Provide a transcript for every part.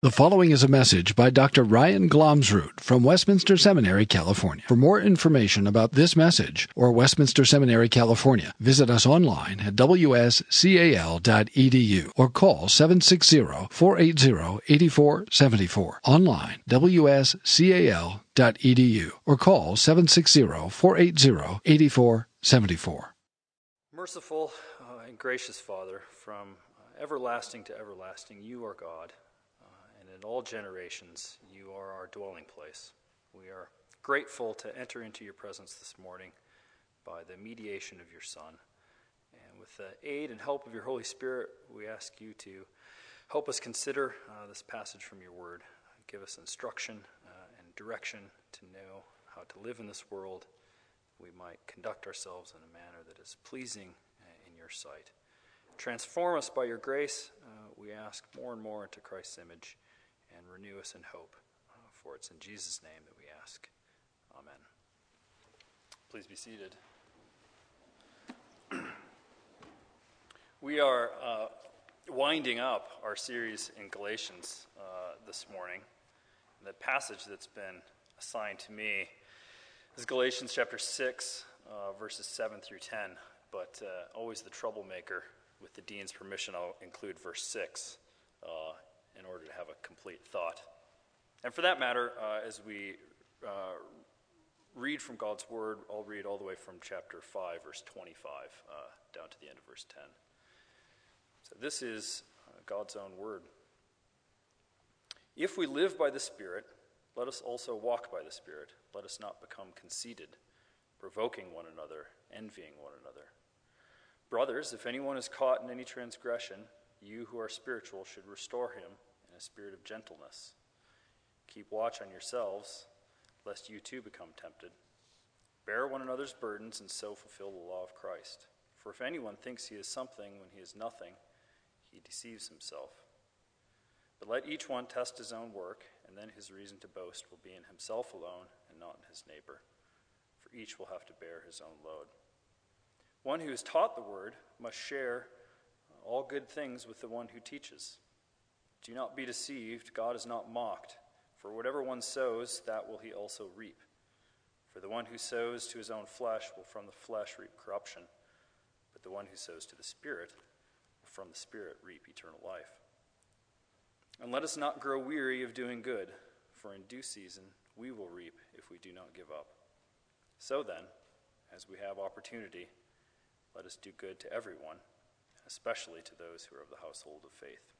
The following is a message by Dr. Ryan Glomsrud from Westminster Seminary, California. For more information about this message or Westminster Seminary, California, visit us online at wscal.edu or call 760-480-8474. Online, wscal.edu or call 760-480-8474. Merciful and gracious Father, from everlasting to everlasting, you are God and in all generations you are our dwelling place. We are grateful to enter into your presence this morning by the mediation of your Son. And with the aid and help of your Holy Spirit, we ask you to help us consider uh, this passage from your word. Give us instruction uh, and direction to know how to live in this world. We might conduct ourselves in a manner that is pleasing uh, in your sight. Transform us by your grace, uh, we ask more and more into Christ's image renew us in hope. Uh, for it's in Jesus' name that we ask. Amen. Please be seated. we are uh, winding up our series in Galatians uh, this morning. The passage that's been assigned to me is Galatians chapter 6, uh, verses 7 through 10. But uh, always the troublemaker. With the dean's permission, I'll include verse 6 uh, in order to have a complete thought. And for that matter, uh, as we uh, read from God's Word, I'll read all the way from chapter 5, verse 25, uh, down to the end of verse 10. So this is uh, God's own Word. If we live by the Spirit, let us also walk by the Spirit. Let us not become conceited, provoking one another, envying one another. Brothers, if anyone is caught in any transgression, you who are spiritual should restore him a spirit of gentleness. Keep watch on yourselves, lest you too become tempted. Bear one another's burdens and so fulfill the law of Christ. For if anyone thinks he is something when he is nothing, he deceives himself. But let each one test his own work, and then his reason to boast will be in himself alone and not in his neighbor. For each will have to bear his own load. One who is taught the word must share all good things with the one who teaches. Do not be deceived, God is not mocked. For whatever one sows, that will he also reap. For the one who sows to his own flesh will from the flesh reap corruption, but the one who sows to the Spirit will from the Spirit reap eternal life. And let us not grow weary of doing good, for in due season we will reap if we do not give up. So then, as we have opportunity, let us do good to everyone especially to those who are of the household of faith.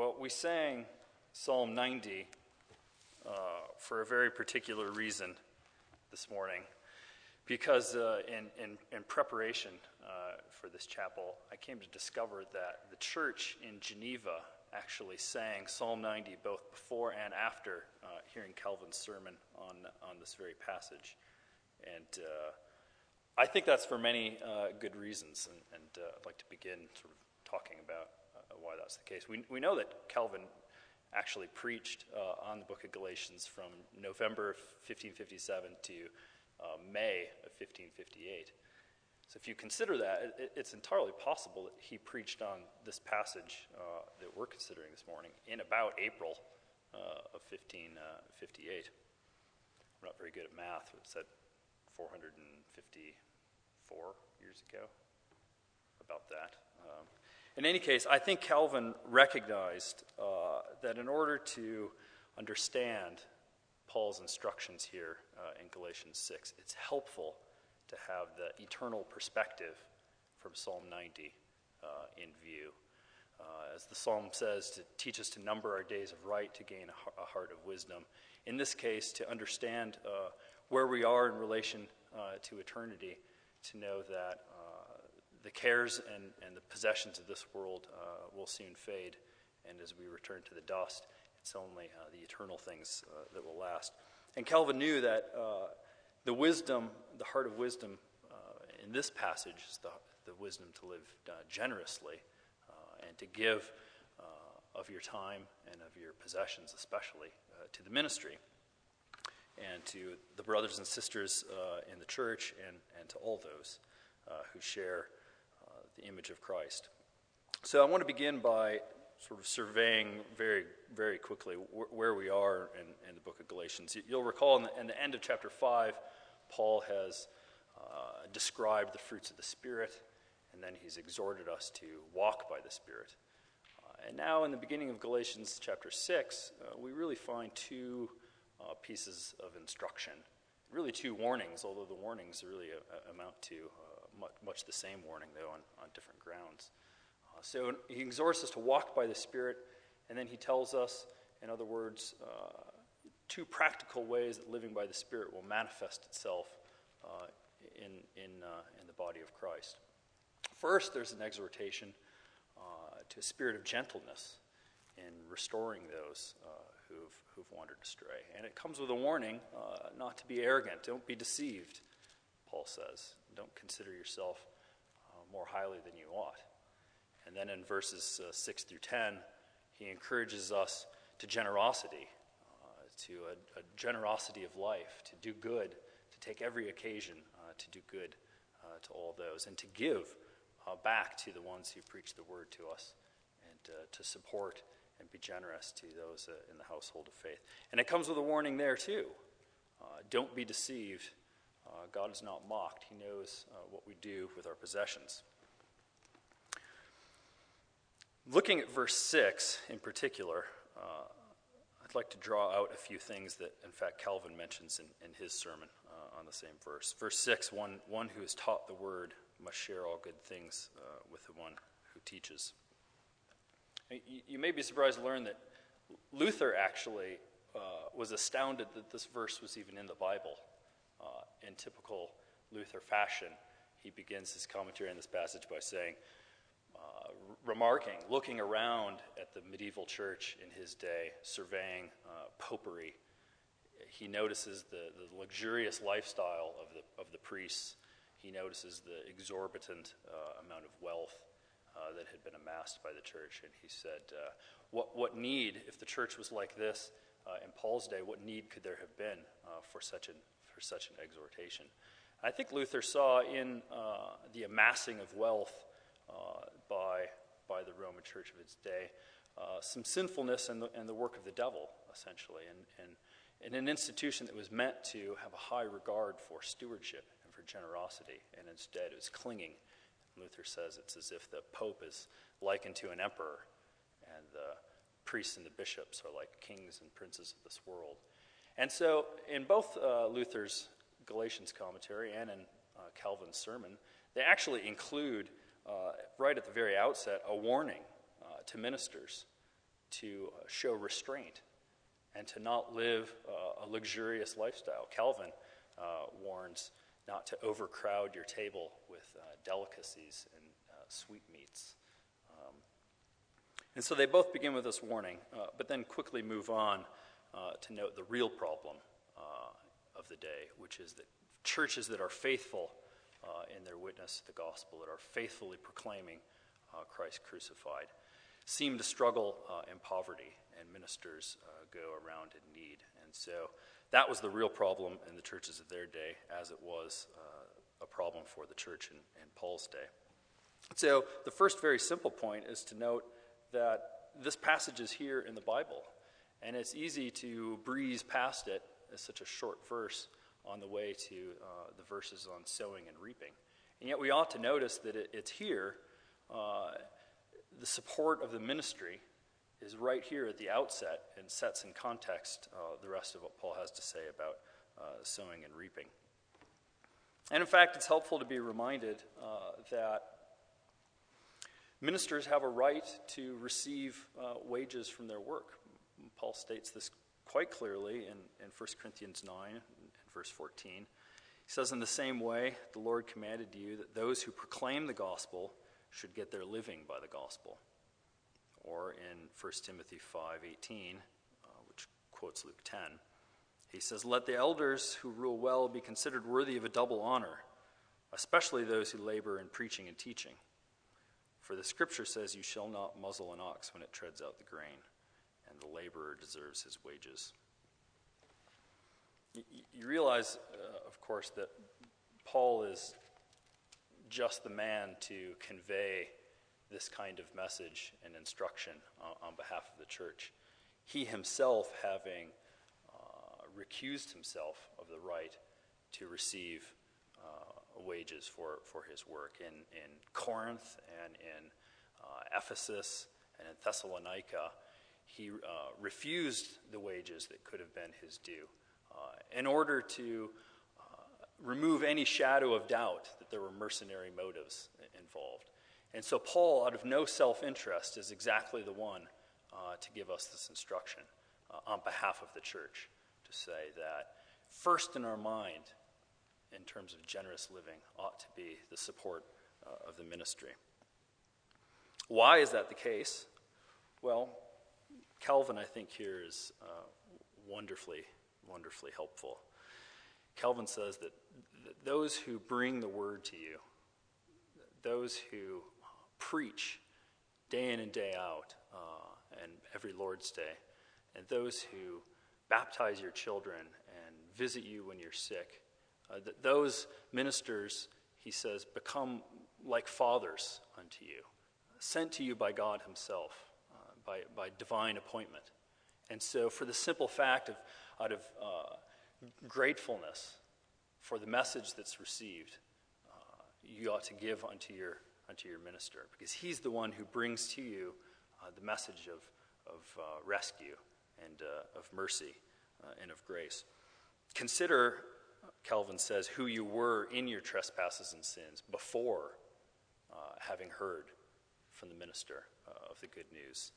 Well, we sang Psalm 90 uh, for a very particular reason this morning. Because uh, in, in, in, preparation uh, for this chapel, I came to discover that the church in Geneva actually sang Psalm 90 both before and after uh, hearing Calvin's sermon on, on this very passage. And uh, I think that's for many uh, good reasons, and, and I'd like to begin sort of talking about why that's the case. We, we know that Calvin actually preached uh, on the book of Galatians from November 1557 to May of 1558. So, if you consider that, it, it's entirely possible that he preached on this passage uh, that we're considering this morning in about April uh, of 1558. Uh, I'm not very good at math, but it said 454 years ago, about that. Um, in any case, I think Calvin recognized uh, that in order to understand Paul's instructions here uh, in Galatians 6, it's helpful to have the eternal perspective from Psalm 90 uh, in view. Uh, as the psalm says, to teach us to number our days of right, to gain a, heart of wisdom. In this case, to understand uh, where we are in relation uh, to eternity, to know that the cares and, and the possessions of this world uh, will soon fade, and as we return to the dust, it's only the eternal things that will last. And Calvin knew that the wisdom, the heart of wisdom uh, in this passage is the, the wisdom to live uh, generously uh, and to give uh, of your time and of your possessions, especially uh, to the ministry and to the brothers and sisters in the church and, and to all those who share the image of Christ. So I want to begin by sort of surveying very, very quickly wh- where we are in, in, the book of Galatians. You'll recall in the, in the end of chapter 5, Paul has uh, described the fruits of the Spirit, and then he's exhorted us to walk by the Spirit. Uh, and now, in the beginning of Galatians chapter 6, uh, we really find two uh, pieces of instruction. Really, two warnings, although the warnings really uh, amount to uh, much, much, the same warning, though, on, on different grounds. So he exhorts us to walk by the Spirit, and then he tells us, in other words, uh, two practical ways that living by the Spirit will manifest itself uh, in, in, uh, in the body of Christ. First, there's an exhortation uh, to a spirit of gentleness in restoring those uh, who've, who've wandered astray. And it comes with a warning uh, not to be arrogant. Don't be deceived, Paul says. Don't consider yourself more highly than you ought. And then in verses uh, 6 through 10, he encourages us to generosity, uh, to a, a, generosity of life, to do good, to take every occasion uh, to do good uh, to all those, and to give uh, back to the ones who preach the word to us, and uh, to support and be generous to those in the household of faith. And it comes with a warning there, too. don't be deceived. God is not mocked. He knows what we do with our possessions. Looking at verse 6 in particular, uh, I'd like to draw out a few things that, in fact, Calvin mentions in, in his sermon uh, on the same verse. Verse 6 one, one who is taught the word must share all good things uh, with the one who teaches. You, you, may be surprised to learn that Luther actually uh, was astounded that this verse was even in the Bible. Uh, in typical Luther fashion, he begins his commentary on this passage by saying, remarking, looking around at the medieval church in his day, surveying uh, popery, he notices the, the luxurious lifestyle of the, of the priests. He notices the exorbitant uh, amount of wealth uh, that had been amassed by the church. And he said, uh, what, what need, if the church was like this uh, in Paul's day, what need could there have been uh, for, such an, for such an exhortation? I think Luther saw in the amassing of wealth by by the Roman Church of its day, uh, some sinfulness and the, the work of the devil, essentially, and, and an institution that was meant to have a high regard for stewardship and for generosity, and instead it was clinging. Luther says it's as if the Pope is likened to an emperor, and the priests and the bishops are like kings and princes of this world. And so, in both uh, Luther's Galatians commentary and in uh, Calvin's sermon, they actually include uh, right at the very outset, a warning uh, to ministers to uh, show restraint and to not live uh, a luxurious lifestyle. Calvin warns not to overcrowd your table with delicacies and sweetmeats. And so they both begin with this warning, but then quickly move on to note the real problem of the day, which is that churches that are faithful uh, in their witness to the gospel, that are faithfully proclaiming uh, Christ crucified, seem to struggle uh, in poverty, and ministers uh, go around in need. And so that was the real problem in the churches of their day, as it was uh, a problem for the church in, in Paul's day. So the first very simple point is to note that this passage is here in the Bible, and it's easy to breeze past it as such a short verse on the way to uh, the verses on sowing and reaping. And yet we ought to notice that it, it's here. Uh, the support of the ministry is right here at the outset and sets in context uh, the rest of what Paul has to say about uh, sowing and reaping. And in fact, it's helpful to be reminded uh, that ministers have a right to receive uh, wages from their work. Paul states this quite clearly in, in 1 Corinthians 9 and verse 14. He says, In the same way, the Lord commanded you that those who proclaim the gospel should get their living by the gospel. Or in 1 Timothy 5:18, uh, which quotes Luke 10, he says, Let the elders who rule well be considered worthy of a double honor, especially those who labor in preaching and teaching. For the scripture says, You shall not muzzle an ox when it treads out the grain, and the laborer deserves his wages. You, realize, uh, of course, that Paul is just the man to convey this kind of message and instruction uh, on behalf of the church. He himself having uh, recused himself of the right to receive wages for, for his work in, in Corinth and in uh, Ephesus and in Thessalonica. He uh, refused the wages that could have been his due uh, in order to remove any shadow of doubt that there were mercenary motives involved. And so, Paul, out of no self interest, is exactly the one uh, to give us this instruction uh, on behalf of the church to say that first in our mind, in terms of generous living, ought to be the support uh, of the ministry. Why is that the case? Well, Calvin, I think, here is uh, wonderfully, wonderfully helpful. Calvin says that those who bring the word to you, those who preach day in and day out, uh, and every Lord's Day, and those who baptize your children and visit you when you're sick, uh, that those ministers, he says, become like fathers unto you, sent to you by God Himself, uh, by, by divine appointment. And so, for the simple fact of out of uh, gratefulness for the message that's received, uh, you ought to give unto your, unto your minister, because he's the one who brings to you uh, the message of, of uh, rescue and of mercy and of grace. Consider, Calvin says, who you were in your trespasses and sins before uh, having heard from the minister of the good news.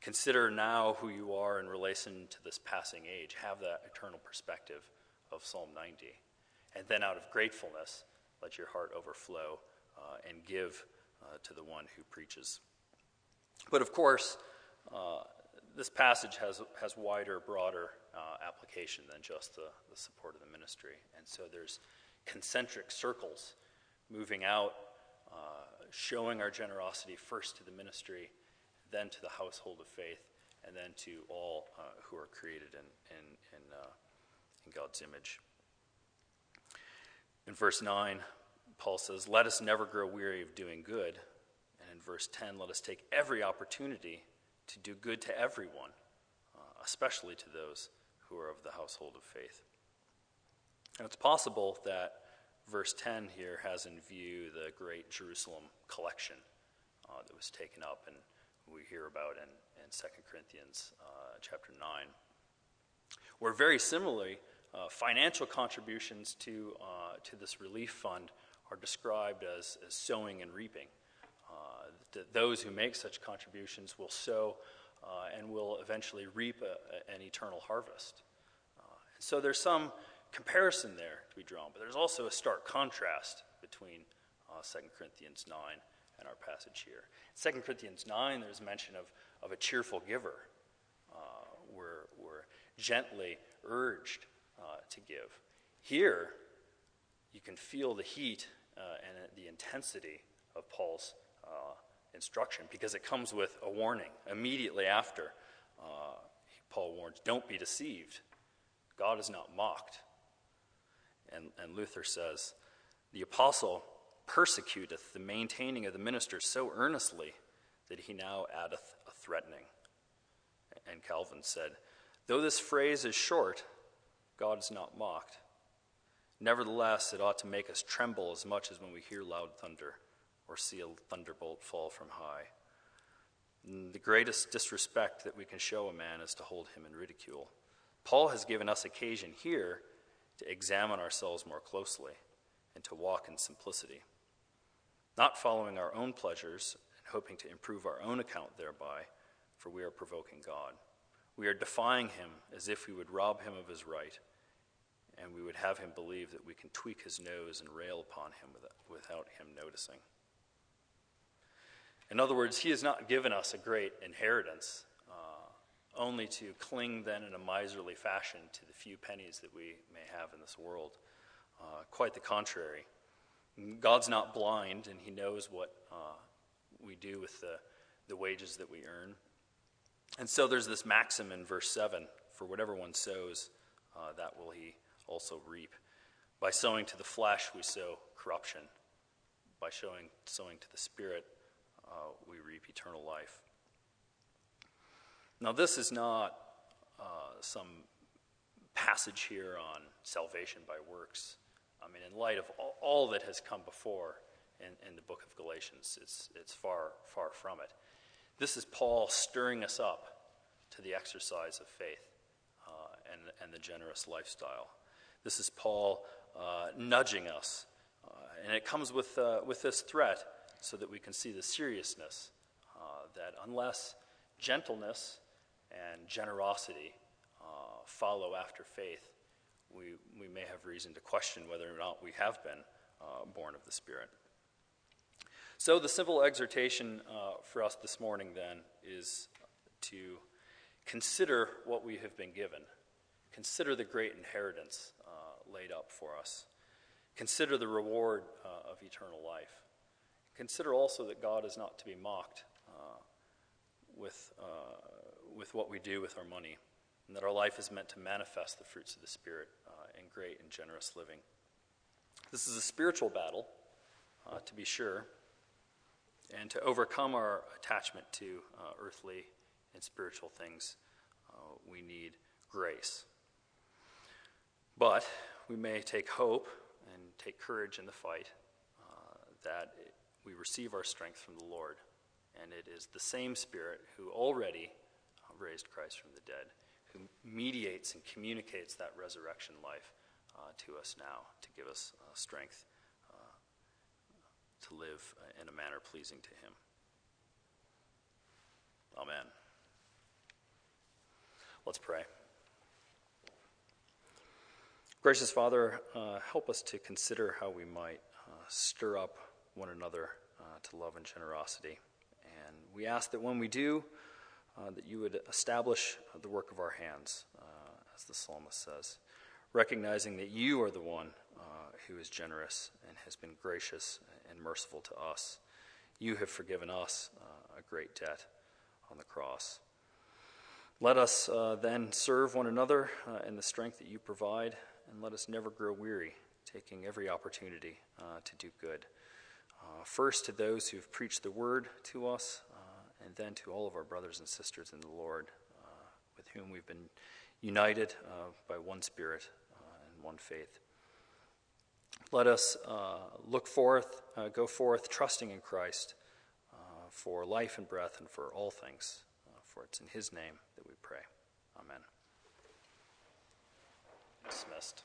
Consider now who you are in relation to this passing age. Have that eternal perspective of Psalm 90. And then, out of gratefulness, let your heart overflow uh, and give uh, to the one who preaches. But of course, uh, this passage has, has wider, broader uh, application than just the, the support of the ministry. And so there's concentric circles moving out, uh, showing our generosity first to the ministry, then to the household of faith, and then to all uh, who are created in, in, in, in God's image. In verse 9, Paul says, Let us never grow weary of doing good. And in verse 10, let us take every opportunity to do good to everyone, uh, especially to those who are of the household of faith. And it's possible that verse 10 here has in view the great Jerusalem collection uh, that was taken up and we hear about in, in 2 Corinthians uh, chapter 9. Where very similarly, uh, financial contributions to, uh, to this relief fund are described as, as sowing and reaping. Uh, th- those who make such contributions will sow uh, and will eventually reap a, an eternal harvest. Uh, so there's some comparison there to be drawn, but there's also a stark contrast between uh, 2 Corinthians 9 and our passage here. In 2 Corinthians 9, there's mention of, of a cheerful giver. we're, we're gently urged uh, to give. Here, you can feel the heat uh, and the intensity of Paul's uh, instruction because it comes with a warning. Immediately after, uh, Paul warns, Don't be deceived. God is not mocked. And, and Luther says, The apostle persecuteth the maintaining of the minister so earnestly that he now addeth a threatening. And Calvin said, Though this phrase is short, God is not mocked. Nevertheless, it ought to make us tremble as much as when we hear loud thunder or see a thunderbolt fall from high. And the greatest disrespect that we can show a man is to hold him in ridicule. Paul has given us occasion here to examine ourselves more closely and to walk in simplicity, not following our own pleasures and hoping to improve our own account thereby, for we are provoking God. We are defying him as if we would rob him of his right, and we would have him believe that we can tweak his nose and rail upon him without him noticing. In other words, he has not given us a great inheritance, uh, only to cling then in a miserly fashion to the few pennies that we may have in this world. Uh, quite the contrary. God's not blind, and he knows what uh, we do with the, the wages that we earn. And so there's this maxim in verse 7 for whatever one sows, uh, that will he also reap. By sowing to the flesh, we sow corruption. by showing, sowing to the Spirit, uh, we reap eternal life. Now, this is not uh, some passage here on salvation by works. I mean, in light of all, all that has come before in, in, the book of Galatians, it's, it's far, far from it. This is Paul stirring us up to the exercise of faith uh, and, and the generous lifestyle. This is Paul uh, nudging us. Uh, and it comes with, uh, with this threat so that we can see the seriousness uh, that unless gentleness and generosity uh, follow after faith, we, we may have reason to question whether or not we have been uh, born of the Spirit. So, the simple exhortation uh, for us this morning then is to consider what we have been given, consider the great inheritance uh, laid up for us, consider the reward uh, of eternal life. Consider also that God is not to be mocked uh, with, uh, with what we do with our money, and that our life is meant to manifest the fruits of the Spirit uh, in great and generous living. This is a spiritual battle, uh, to be sure, and to overcome our attachment to uh, earthly and spiritual things, uh, we need grace. But we may take hope and take courage in the fight that we receive our strength from the Lord. And it is the same Spirit who already raised Christ from the dead, who mediates and communicates that resurrection life uh, to us now to give us uh, strength uh, to live in a manner pleasing to Him. Amen. Let's pray. Gracious Father, uh, help us to consider how we might uh, stir up one another uh, to love and generosity. And we ask that when we do, uh, that you would establish the work of our hands, uh, as the psalmist says, recognizing that you are the one uh, who is generous and has been gracious and merciful to us. You have forgiven us uh, a great debt on the cross. Let us uh, then serve one another in the strength that you provide, and let us never grow weary, taking every opportunity to do good. Uh, first to those who've preached the word to us, uh, and then to all of our brothers and sisters in the Lord, uh, with whom we've been united by one Spirit and one faith. Let us look forth, go forth, trusting in Christ for life and breath and for all things. for it's in His name that we pray. Amen. Dismissed.